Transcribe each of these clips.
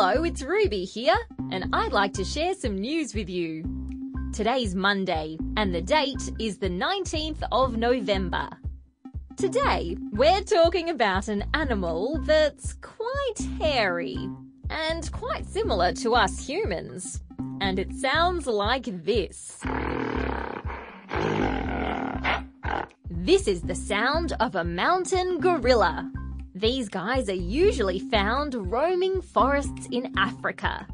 Hello, it's Ruby here, and I'd like to share some news with you. Today's Monday, and the date is the 19th of November. Today, we're talking about an animal that's quite hairy and quite similar to us humans. And it sounds like this. This is the sound of a mountain gorilla. These guys are usually found roaming forests in Africa.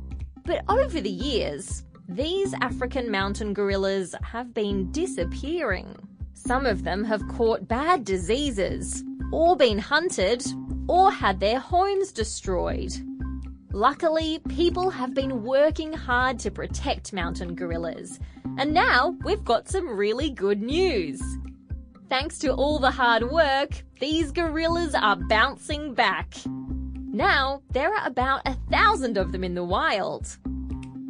But over the years, these African mountain gorillas have been disappearing. Some of them have caught bad diseases, or been hunted, or had their homes destroyed. Luckily, people have been working hard to protect mountain gorillas, and now we've got some really good news. Thanks to all the hard work, these gorillas are bouncing back. Now, there are about a thousand of them in the wild.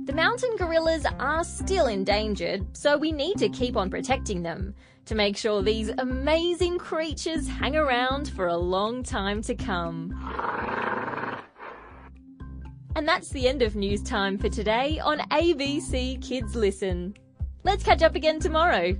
The mountain gorillas are still endangered, so we need to keep on protecting them to make sure these amazing creatures hang around for a long time to come. And that's the end of news time for today on ABC Kids Listen. Let's catch up again tomorrow.